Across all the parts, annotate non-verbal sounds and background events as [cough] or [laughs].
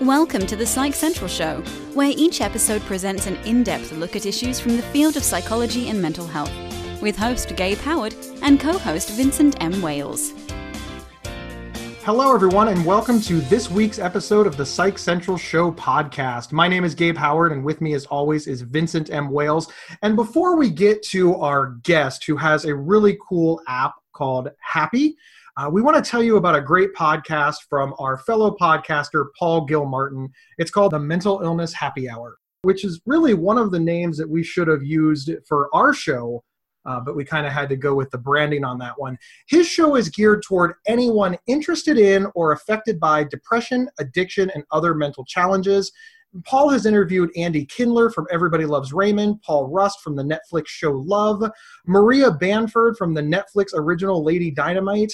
Welcome to the Psych Central Show, where each episode presents an in depth look at issues from the field of psychology and mental health, with host Gabe Howard and co host Vincent M. Wales. Hello, everyone, and welcome to this week's episode of the Psych Central Show podcast. My name is Gabe Howard, and with me, as always, is Vincent M. Wales. And before we get to our guest, who has a really cool app called Happy, uh, we want to tell you about a great podcast from our fellow podcaster, Paul Gilmartin. It's called the Mental Illness Happy Hour, which is really one of the names that we should have used for our show, uh, but we kind of had to go with the branding on that one. His show is geared toward anyone interested in or affected by depression, addiction, and other mental challenges. Paul has interviewed Andy Kindler from Everybody Loves Raymond, Paul Rust from the Netflix show Love, Maria Bamford from the Netflix original Lady Dynamite,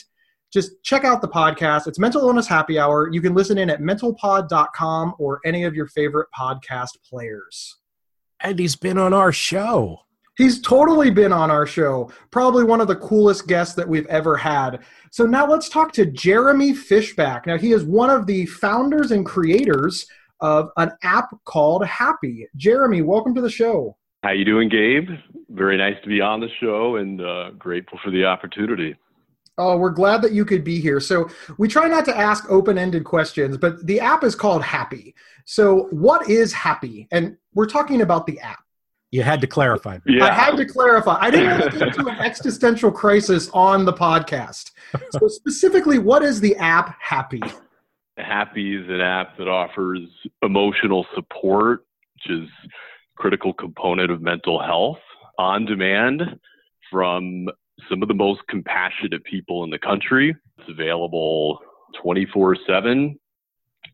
just check out the podcast. It's Mental Illness Happy Hour. You can listen in at mentalpod.com or any of your favorite podcast players. And he's been on our show. He's totally been on our show. Probably one of the coolest guests that we've ever had. So now let's talk to Jeremy Fishback. Now he is one of the founders and creators of an app called Happy. Jeremy, welcome to the show. How you doing, Gabe? Very nice to be on the show and uh, grateful for the opportunity. Oh, we're glad that you could be here. So we try not to ask open-ended questions, but the app is called Happy. So what is Happy? And we're talking about the app. You had to clarify. Yeah. I had to clarify. I didn't want to get into an existential crisis on the podcast. So specifically, what is the app Happy? Happy is an app that offers emotional support, which is a critical component of mental health on demand from some of the most compassionate people in the country. It's available 24 7.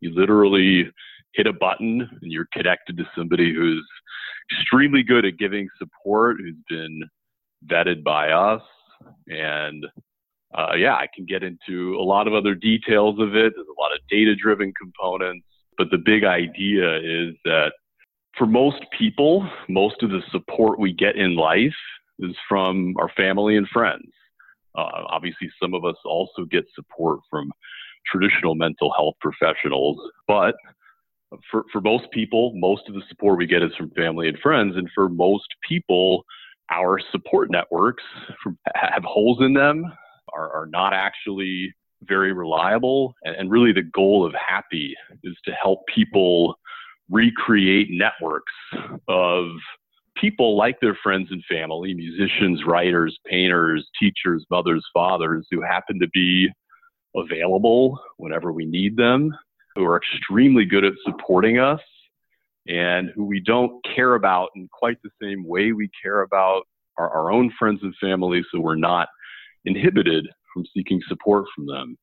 You literally hit a button and you're connected to somebody who's extremely good at giving support, who's been vetted by us. And uh, yeah, I can get into a lot of other details of it. There's a lot of data driven components. But the big idea is that for most people, most of the support we get in life is from our family and friends. Uh, obviously, some of us also get support from traditional mental health professionals, but for, for most people, most of the support we get is from family and friends. And for most people, our support networks have holes in them, are, are not actually very reliable. And, and really, the goal of Happy is to help people recreate networks of people like their friends and family, musicians, writers, painters, teachers, mothers, fathers, who happen to be available whenever we need them, who are extremely good at supporting us, and who we don't care about in quite the same way we care about our, our own friends and family, so we're not inhibited from seeking support from them.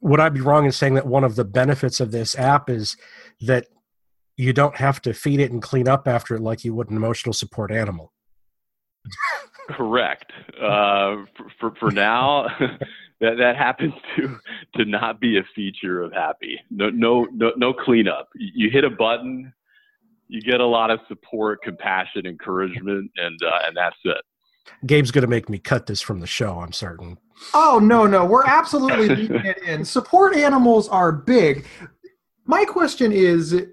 Would I be wrong in saying that one of the benefits of this app is that you don't have to feed it and clean up after it like you would an emotional support animal. Correct. Uh, for, for, for now, [laughs] that that happens to to not be a feature of Happy. No no no no cleanup. You hit a button, you get a lot of support, compassion, encouragement, and uh, and that's it. Gabe's going to make me cut this from the show. I'm certain. Oh no no, we're absolutely leaving it in. Support animals are big. My question is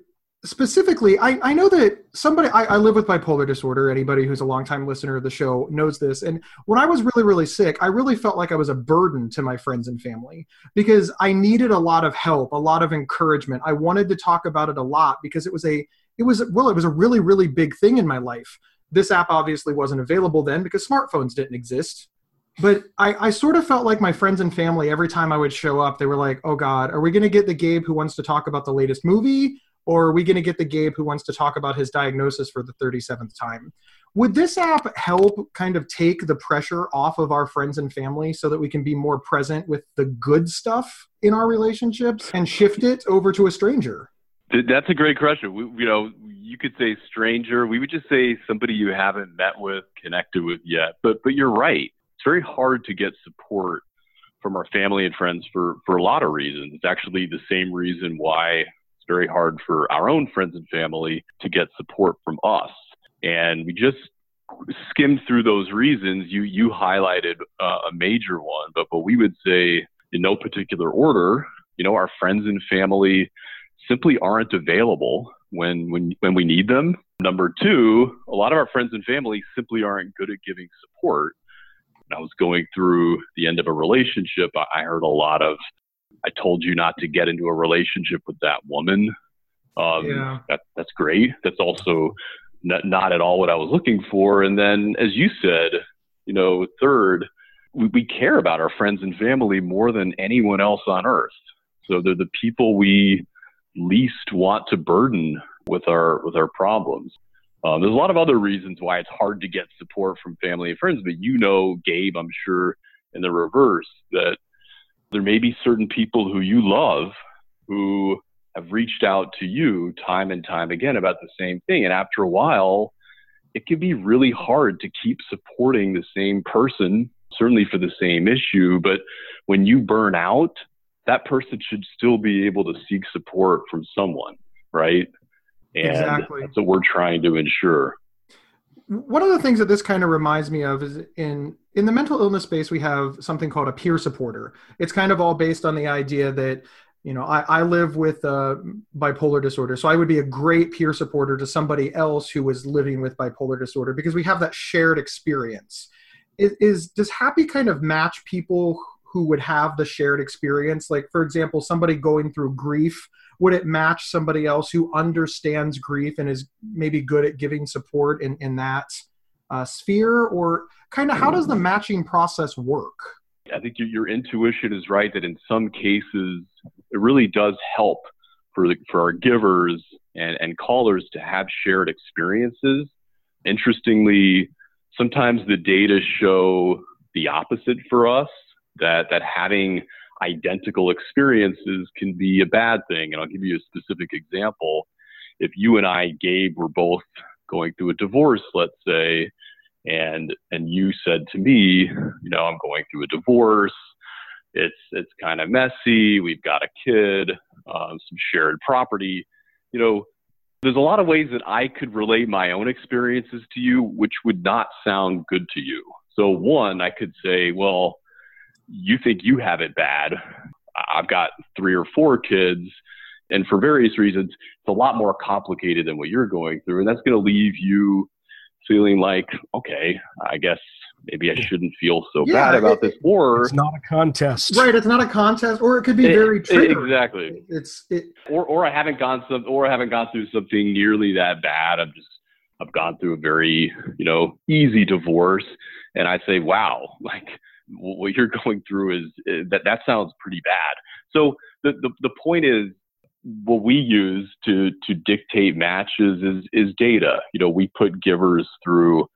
specifically, I, I know that somebody, I, I live with bipolar disorder. Anybody who's a longtime listener of the show knows this. And when I was really, really sick, I really felt like I was a burden to my friends and family because I needed a lot of help, a lot of encouragement. I wanted to talk about it a lot because it was a, it was, well, it was a really, really big thing in my life. This app obviously wasn't available then because smartphones didn't exist but I, I, sort of felt like my friends and family every time i would show up they were like oh god are we going to get the gabe who wants to talk about the latest movie or are we going to get the Gabe who wants to talk about his diagnosis for the 37th time? Would this app help kind of take the pressure off of our friends and family so that we can be more present with the good stuff in our relationships and shift it over to a stranger? That's a great question. We, you know, you could say stranger. We would just say somebody you haven't met with, connected with yet. But but you're right. It's very hard to get support from our family and friends for for a lot of reasons. It's actually the same reason why very hard for our own friends and family to get support from us. And we just skimmed through those reasons. You you highlighted uh, a major one, but but we would say in no particular order. You know, our friends and family simply aren't available when, when, when we need them. Number two, a lot of our friends and family simply aren't good at giving support. When I was going through the end of a relationship, I heard a lot of, I told you not to get into a relationship with that woman. Um, yeah. that, that's great. That's also not, not at all what I was looking for. And then, as you said, you know, third, we, we care about our friends and family more than anyone else on earth. So they're the people we least want to burden with our with our problems. Um, there's a lot of other reasons why it's hard to get support from family and friends, but you know, Gabe, I'm sure in the reverse that there may be certain people who you love who have reached out to you time and time again about the same thing, and after a while, it can be really hard to keep supporting the same person, certainly for the same issue. But when you burn out, that person should still be able to seek support from someone, right? And exactly. that's what we're trying to ensure. One of the things that this kind of reminds me of is in in the mental illness space we have something called a peer supporter. It's kind of all based on the idea that you know I, I live with bipolar disorder so i would be a great peer supporter to somebody else who was living with bipolar disorder because we have that shared experience is, is does happy kind of match people who would have the shared experience. Like for example somebody going through grief would it match somebody else who understands grief and is maybe good at giving support in, in that uh, sphere? Or kind of how does the matching process work? I think your, your intuition is right that in some cases it really does help for the, for our givers and, and callers to have shared experiences. Interestingly sometimes the data show the opposite for us that that having identical experiences can be a bad thing. And I'll give you a specific example. If you and I, Gabe, were both going through a divorce, let's say, and and you said to me, you know, I'm going through a divorce. It's it's kind of messy. We've got a kid, um, some shared property. You know, there's a lot of ways that I could relate my own experiences to you, which would not sound good to you. So one, I could say, well, you think you have it bad. I've got three or four kids. And for various reasons, it's a lot more complicated than what you're going through. And that's going to leave you feeling like, okay, I guess maybe I shouldn't feel so yeah, bad about it, this. Or it's not a contest, right? It's not a contest, or it could be it, very triggering. Exactly. It's it, or or I haven't gone some, or I haven't gone through something nearly that bad. I'm just I've gone through a very you know easy divorce, and I say, wow, [laughs] like what you're [laughs] going through is, is that that sounds pretty bad. So the, the, the point is what we use to to dictate matches is is data. You know, we put givers through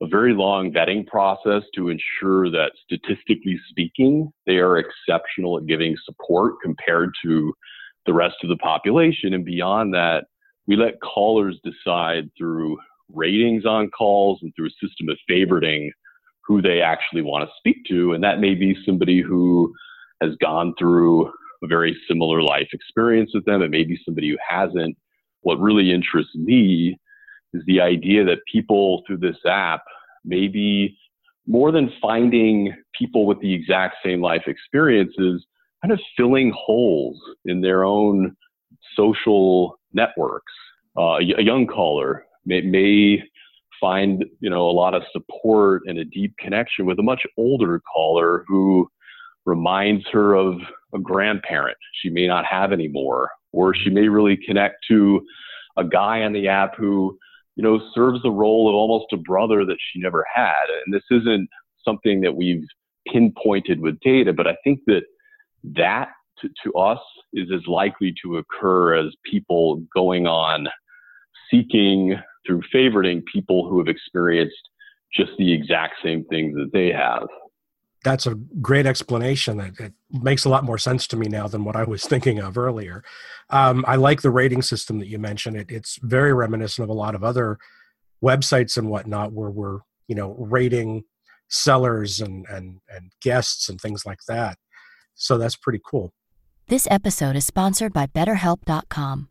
a very long vetting process to ensure that statistically speaking, they are exceptional at giving support compared to the rest of the population. And beyond that, we let callers decide through ratings on calls and through a system of favoriting who they actually want to speak to. And that may be somebody who has gone through a very similar life experience with them. It may be somebody who hasn't. What really interests me is the idea that people through this app may be more than finding people with the exact same life experiences, kind of filling holes in their own social networks. Uh, a young caller may, may find you know a lot of support and a deep connection with a much older caller who reminds her of a grandparent she may not have anymore or she may really connect to a guy on the app who you know serves the role of almost a brother that she never had. And this isn't something that we've pinpointed with data but i think that that to, to us is as likely to occur as people going on seeking through favoriting people who have experienced just the exact same things that they have. That's a great explanation. That it makes a lot more sense to me now than what I was [laughs] thinking of earlier. Um, I like the rating system that you mentioned. It, it's very reminiscent of a lot of other websites and whatnot, where we're you know rating sellers and and and guests and things like that. So that's pretty cool. This episode is sponsored by BetterHelp.com.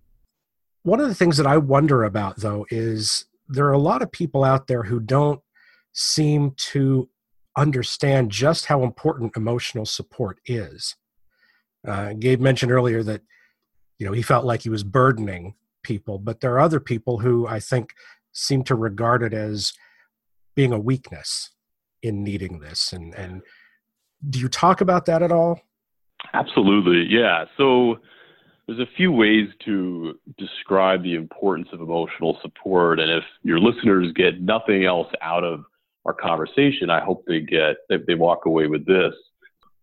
One of the things that I wonder about, though, is there are a lot of people out there who don't seem to understand just how important emotional support is. Uh, Gabe mentioned earlier that you know he felt like he was burdening people, but there are other people who I think seem to regard it as being a weakness in needing this. And and do you talk about that at all? Absolutely, yeah. So there's a few ways to describe the importance of emotional support, and if your listeners get nothing else out of our conversation, I hope they get they walk away with this.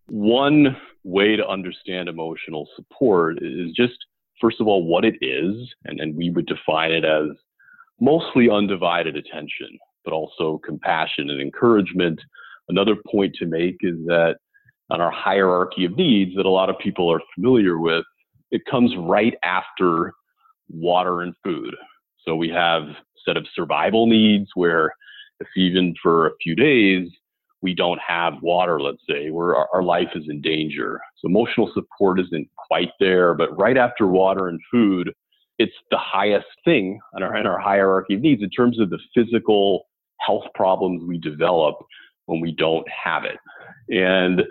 One way to understand emotional support is just first of all what it is, and, and we would define it as mostly undivided attention, but also compassion and encouragement. Another point to make is that on our hierarchy of needs that a lot of people are familiar with, it comes right after water and food. So we have a set of survival needs where if even for a few days we don't have water, let's say, where our, our life is in danger. So emotional support isn't quite there, but right after water and food, it's the highest thing in our, in our hierarchy of needs in terms of the physical health problems we develop when we don't have it. And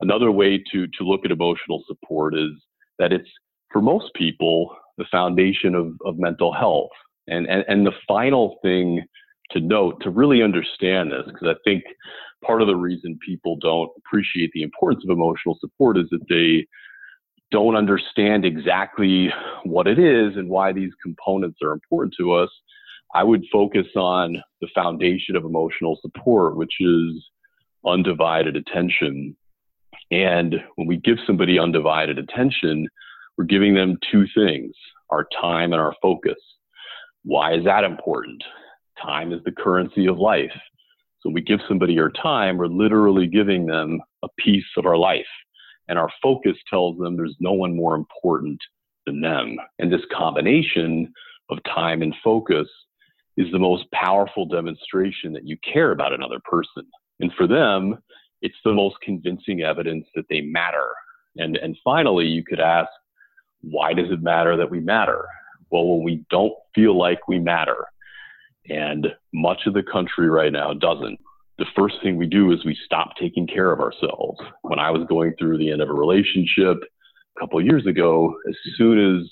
another way to, to look at emotional support is that it's, for most people, the foundation of, of mental health. And, and, and the final thing to note to really understand this, because I think part of the reason people don't appreciate the importance of emotional support is that they don't understand exactly what it is and why these components are important to us, I would focus on the foundation of emotional support, which is undivided attention. And when we give somebody undivided attention, we're giving them two things our time and our focus. Why is that important? Time is the currency of life. So we give somebody our time, we're literally giving them a piece of our life and our focus tells them there's no one more important than them. And this combination of time and focus is the most powerful demonstration that you care about another person. And for them, it's the most convincing evidence that they matter. And, and finally, you could ask, why does it matter that we matter? Well, when we don't feel like we matter, and much of the country right now doesn't, the first thing we do is we stop taking care of ourselves. When I was going through the end of a relationship a couple of years ago, as soon as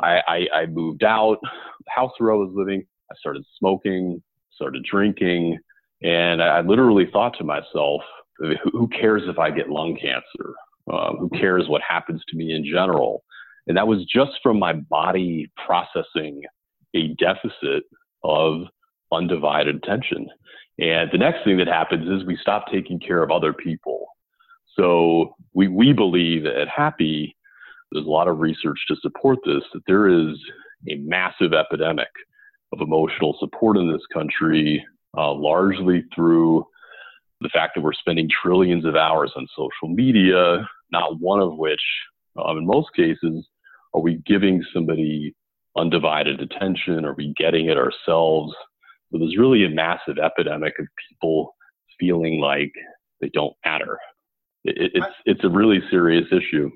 I, I, I moved out, the house where I was living, I started smoking, started drinking, and I literally thought to myself, who cares if I get lung cancer? Uh, who cares what happens to me in general? And that was just from my body processing a deficit of undivided attention. And the next thing that happens is we stop taking care of other people. So we, we believe at Happy, there's a lot of research to support this, that there is a massive epidemic of emotional support in this country, uh, largely through the fact that we're spending trillions of hours on social media, not one of which, um, in most cases, are we giving somebody undivided attention? Are we getting it ourselves? So there's really a massive epidemic of people feeling like they don't matter. It, it's it's a really serious issue.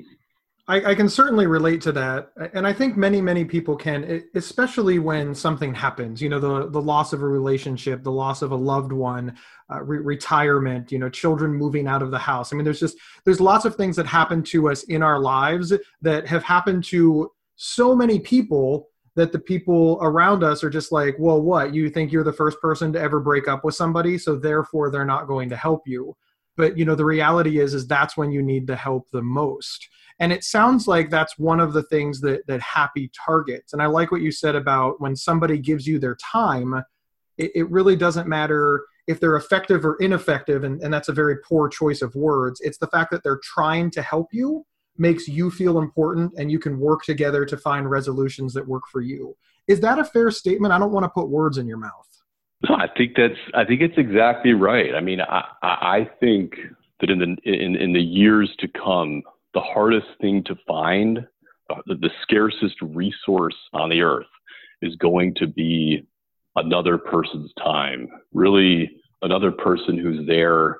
I, I, can certainly relate to that, and I think many many people can, especially when something happens. You know, the the loss of a relationship, the loss of a loved one, uh, re- retirement. You know, children moving out of the house. I mean, there's just there's lots of things that happen to us in our lives that have happened to so many people that the people around us are just like, well, what? You think you're the first person to ever break up with somebody, so therefore they're not going to help you. But you know, the reality is, is that's when you need the help the most. And it sounds like that's one of the things that that happy targets. And I like what you said about when somebody gives you their time, it, it really doesn't matter if they're effective or ineffective, and, and that's a very poor choice of words. It's the fact that they're trying to help you makes you feel important and you can work together to find resolutions that work for you. Is that a fair statement? I don't want to put words in your mouth. No, I think that's I think it's exactly right. I mean, I I think that in the in in the years to come, the hardest thing to find, uh, the, the scarcest resource on the earth, is going to be another person's time. Really, another person who's there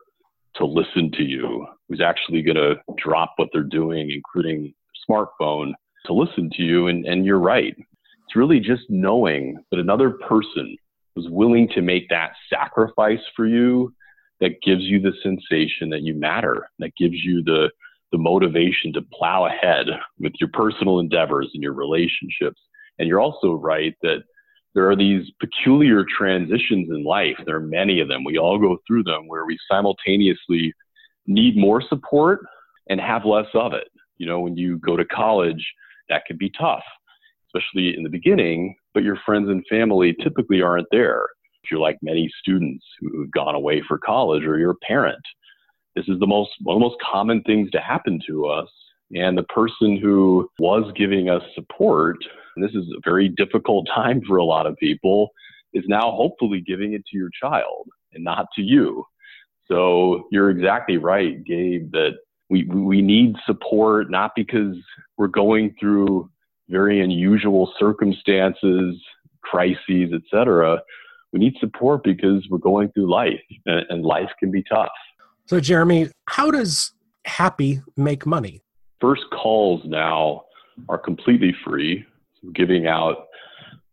to listen to you, who's actually going to drop what they're doing, including smartphone, to listen to you. And, and you're right. It's really just knowing that another person was willing to make that sacrifice for you that gives you the sensation that you matter, that gives you the, the motivation to plow ahead with your personal endeavors and your relationships. And you're also right that there are these peculiar transitions in life. There are many of them. We all go through them where we simultaneously need more support and have less of it. You know, when you go to college, that can be tough, especially in the beginning, but your friends and family typically aren't there. If you're like many students who've gone away for college or you're a parent, this is the most one of the most common things to happen to us. And the person who was giving us support this is a very difficult [laughs] time for a lot of people, is now hopefully giving it to your child and not to you. So you're exactly right, Gabe, that we, we need support not because we're going through very unusual circumstances, crises, etc. We need support because we're going through life and life can be tough. So, Jeremy, how does Happy make money? First calls now are completely free giving out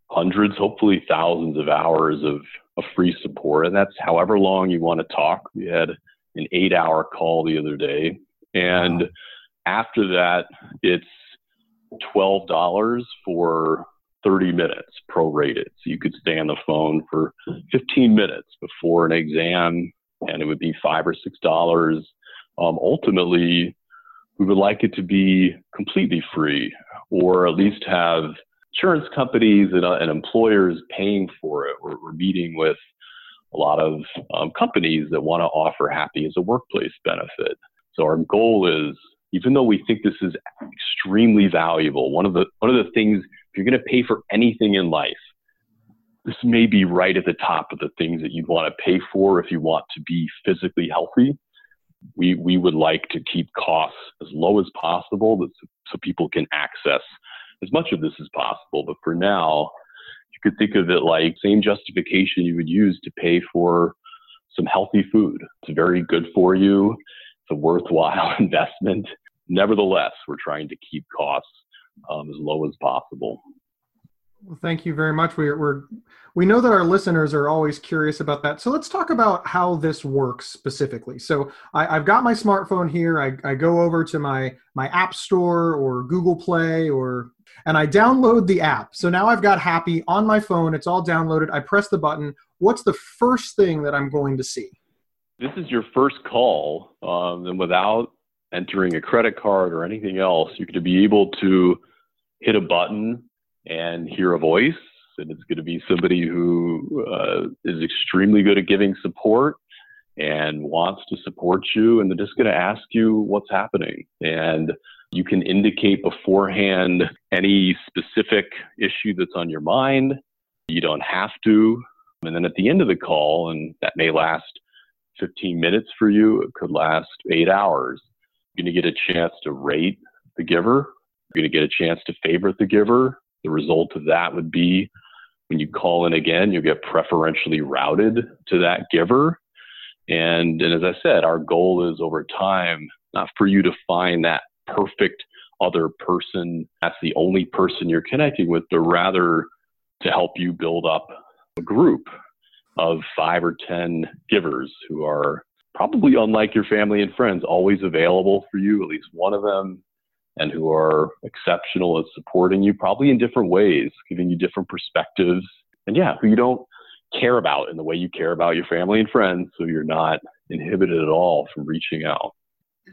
hundreds, hopefully thousands of hours of, of free support. And that's however long you want to talk. We had an eight hour call the other day. And after that, it's $12 for 30 minutes prorated. So you could stay on the phone for 15 minutes before an exam and it would be five or six dollars. Um, ultimately, we would like it to be completely free or at least have insurance companies and, uh, and employers paying for it. We're, we're meeting with a lot of um, companies that want to offer happy as a workplace benefit. So our goal is, even though we think this is extremely valuable, one of the one of the things if you're going to pay for anything in life, this may be right at the top of the things that you'd want to pay for if you want to be physically healthy. We we would like to keep costs as low as possible so people can access as much of this as possible. But for now, you could think of it like same justification you would use to pay for some healthy food. It's very good for you. It's a worthwhile [laughs] investment. Nevertheless, we're trying to keep costs um, as low as possible. Well, thank you very much. We're, we're we know that our listeners are always curious about that. So let's talk about how this works specifically. So I, have got my smartphone here. I, I go over to my my app store or Google Play or and I download the app. So now I've got Happy on my phone. It's all downloaded. I press the button. What's the first thing that I'm going to see? This is your first call, um, and without entering a credit card or anything else, you're going to be able to hit a button and hear a voice. And it's going to be somebody who uh, is extremely good at giving support and wants to support you. And they're just going to ask you what's happening. And you can indicate beforehand any specific issue that's on your mind. You don't have to. And then at the end of the call, and that may last 15 minutes for you, it could last eight hours. You're going to get a chance to rate the giver. You're going to get a chance to favorite the giver. The result of that would be when you call in again, you'll get preferentially routed to that giver. And, and as I said, our goal is over time, not for you to find that perfect other person, that's the only person you're connecting with, but rather to help you build up a group of five or 10 givers who are probably unlike your family and friends, always available for you, at least one of them and who are exceptional at supporting you, probably in different ways, giving you different perspectives. And yeah, who you don't care about in the way you care about your family and friends, so you're not inhibited at all from reaching out.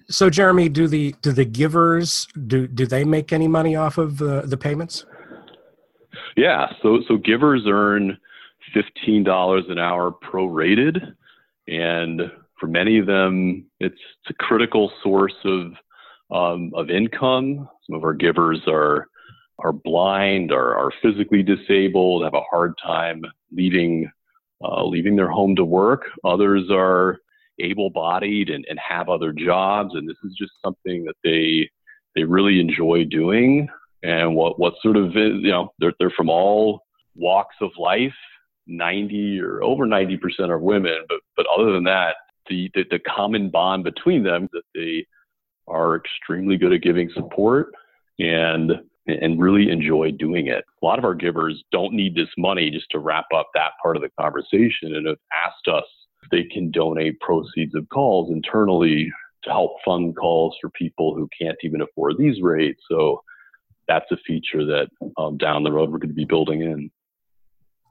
So, Jeremy, do the do the givers do do they make any money off of uh, the payments? Yeah, so so givers earn fifteen dollars an hour prorated, and for many of them, it's, it's a critical source of um, of income. Some of our givers are are blind, are, are physically disabled, have a hard time leaving uh, leaving their home to work. Others are able-bodied and, and have other jobs, and this is just something that they they really enjoy doing. And what what sort of you know they're they're from all walks of life. 90 or over 90 percent are women, but but other than that, the, the the common bond between them that they are extremely good at giving support and and really enjoy doing it. A lot of our givers don't need this money just to wrap up that part of the conversation and have asked us if they can donate proceeds of calls internally to help fund calls for people who can't even afford these rates. So that's a feature that um, down the road we're going to be building in.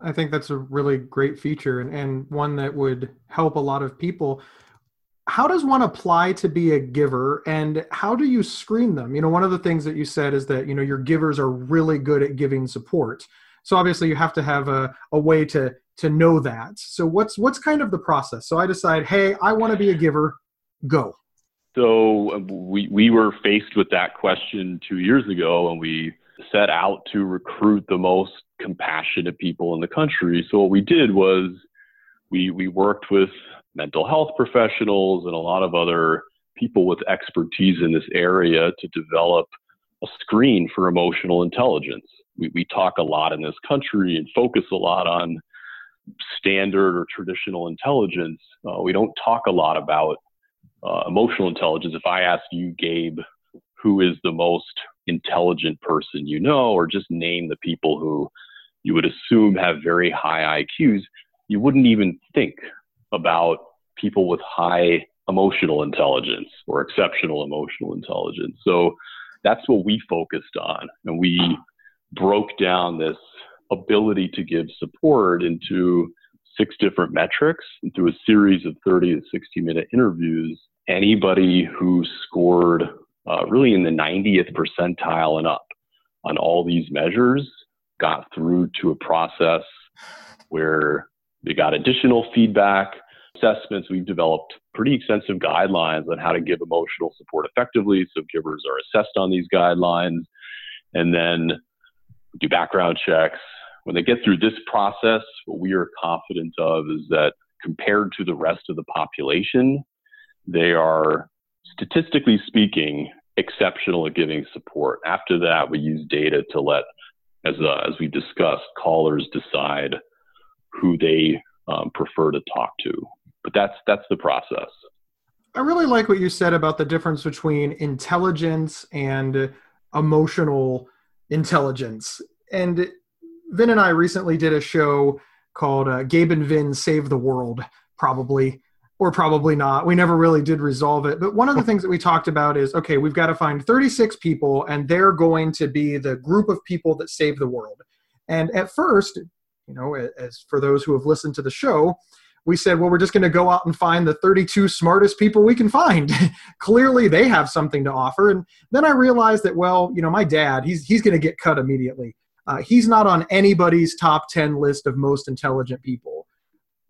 I think that's a really great feature and, and one that would help a lot of people how does one apply to be a giver and how do you screen them? You know one of the things that you said is that you know your givers are really good at giving support. So obviously you have to have a, a way to to know that. So what's what's kind of the process? So i decide hey i want to be a giver. Go. So uh, we we were faced with that question two years ago and we set out to recruit the most compassionate people in the country. So what we did was we we worked with mental health professionals and a lot of other people with expertise in this area to develop a screen for emotional intelligence. We, we talk a lot in this country and focus a lot on standard or traditional intelligence. Uh, we don't talk a lot about uh, emotional intelligence. If I ask you, Gabe, who is the most intelligent person you know, or just name the people who you would assume have very high IQs, you wouldn't even think about people with high emotional intelligence or exceptional emotional intelligence. So that's what we focused on. And we broke down this ability to give support into six different metrics and through a series of 30 to 60 minute interviews. Anybody who scored uh, really in the 90th percentile and up on all these measures got through to a process where they got additional feedback, assessments. We've developed pretty extensive guidelines on how to give emotional support effectively. So givers are assessed on these guidelines and then do background checks. When they get through this process, what we are confident of is that compared to the rest of the population, they are statistically speaking exceptional at giving support. After that, we use data to let, as, uh, as we discussed, callers decide who they um, prefer to talk to. But that's that's the process. I really like what you said about the difference between intelligence and emotional intelligence. And Vin and I recently did a show called uh, Gabe and Vin Save the World, probably, or probably not. We never really did resolve it. But one of the things that we talked about is okay, we've got to find 36 people, and they're going to be the group of people that save the world. And at first, you know, as for those who have listened to the show, we said, well, we're just going to go out and find the 32 smartest people we can find. [laughs] Clearly, they have something to offer. And then I realized that, well, you know, my dad, he's he's going to get cut immediately. Uh, he's not on anybody's top 10 list of most intelligent people.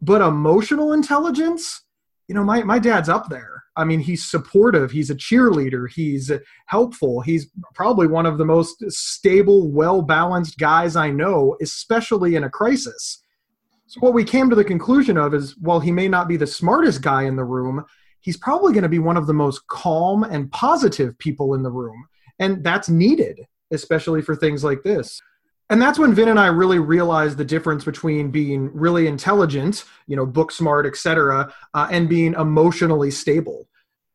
But emotional intelligence, you know, my, my dad's up there. I mean, he's supportive. He's a cheerleader. He's helpful. He's probably one of the most stable, well balanced guys I know, especially in a crisis. So what we came to the conclusion of is while he may not be the smartest guy in the room, he's probably going to be one of the most calm and positive people in the room. And that's needed, especially for things like this. And that's when Vin and I really realized the difference between being really intelligent, you know, book smart, etc., uh, and being emotionally stable.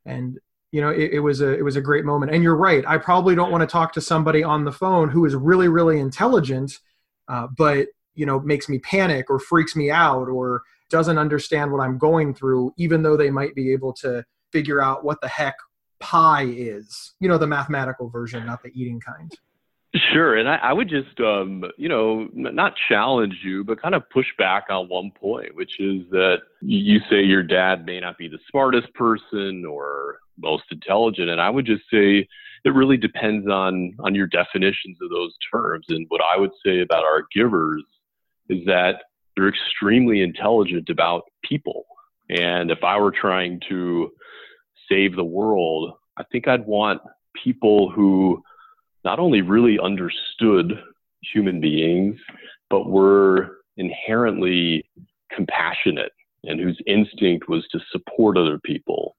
And you know, it, it was a it was a great moment. And you're right. I probably don't want to talk to somebody on the phone who is really really intelligent, uh, but you know makes me panic or freaks me out or doesn't understand what i'm going through even though they might be able to figure out what the heck pi is you know the mathematical version not the eating kind Sure, and I, I would just, um, you know, not challenge you, but kind of push back on one point, which is that you say your dad may not be the smartest person or most intelligent, and I would just say it really depends on on your definitions of those terms. And what I would say about our givers is that they're extremely intelligent about people. And if I were trying to save the world, I think I'd want people who not only really understood human beings, but were inherently compassionate and whose instinct was to support other people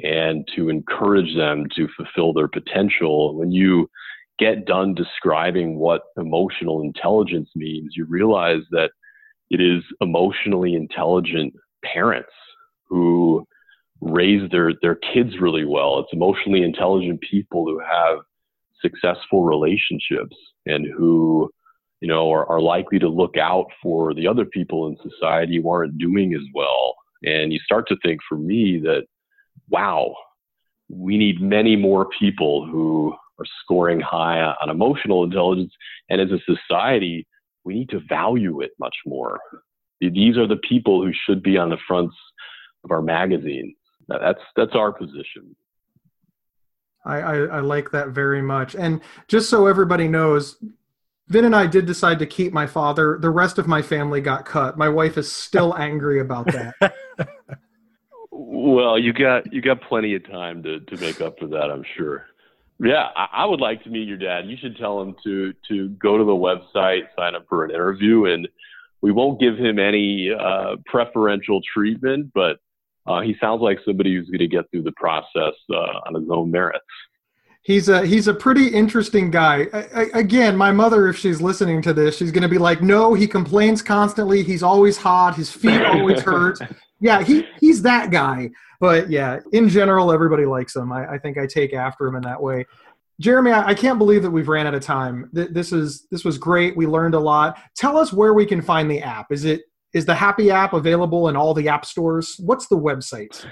and to encourage them to fulfill their potential. When you get done describing what emotional intelligence means, you realize that it is emotionally intelligent parents who raise their, their kids really well. It's emotionally intelligent people who have successful relationships and who you know are, are likely to look out for the other people in society who aren't doing as well and you start to think for me that wow we need many more people who are scoring high on emotional intelligence and as a society we need to value it much more these are the people who should be on the fronts of our magazine that's that's our position I, I, I, like that very much. And just so everybody knows, Vin and I did decide to keep my father. The rest of my family got cut. My wife is still [laughs] angry about that. well, you got you got plenty of time to, to make up for that, I'm sure. Yeah, I, I would like to meet your dad. You should tell him to to go to the website, sign up for an interview, and we won't give him any uh, preferential treatment, but uh, he sounds like somebody who's going to get through the process uh, on his own merits. He's a he's a pretty interesting guy. I, I, again, my mother, if she's listening to this, she's going to be like, "No, he complains constantly. He's always hot. His feet always [laughs] hurt." Yeah, he he's that guy. But yeah, in general, everybody likes him. I, I think I take after him in that way. Jeremy, I, I, can't believe that we've ran out of time. This is this was great. We learned a lot. Tell us where we can find the app. Is it is the Happy app available in all the app stores? What's the website?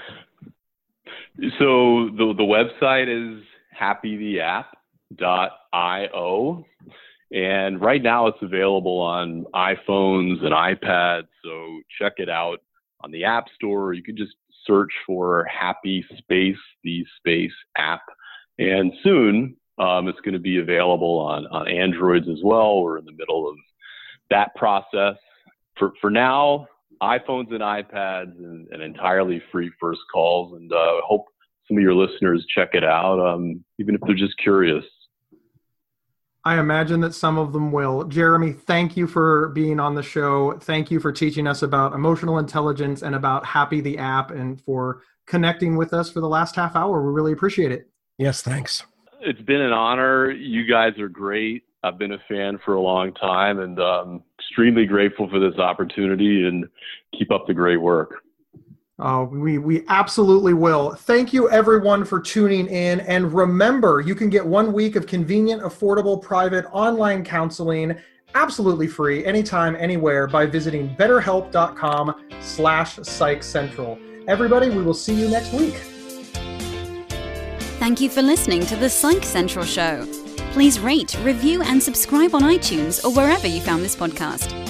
So the the website is happytheapp.io. And right now it's available on iPhones and iPads. So check it out on the App Store. or You can just search for Happy Space, the Space app. And soon um, it's going to be available on, on Androids as well. We're in the middle of that process for for now, iPhones and iPads and, and entirely free first calls. And uh, hope some of your listeners check it out, um, even if they're just curious. I imagine that some of them will. Jeremy, thank you for being on the show. Thank you for teaching us about emotional intelligence and about Happy the app and for connecting with us for the last half hour. We really appreciate it. Yes, thanks. It's been an honor. You guys are great. I've been a fan for a long time and um, extremely grateful for this opportunity and keep up the great work. Oh, we, we absolutely will. Thank you, everyone, for tuning in. And remember, you can get one week of convenient, affordable, private online counseling absolutely free anytime anywhere by visiting betterhelp.com slash psych central everybody we will see you next week thank you for listening to the psych central show Please rate, review, and subscribe on iTunes or wherever you found this podcast.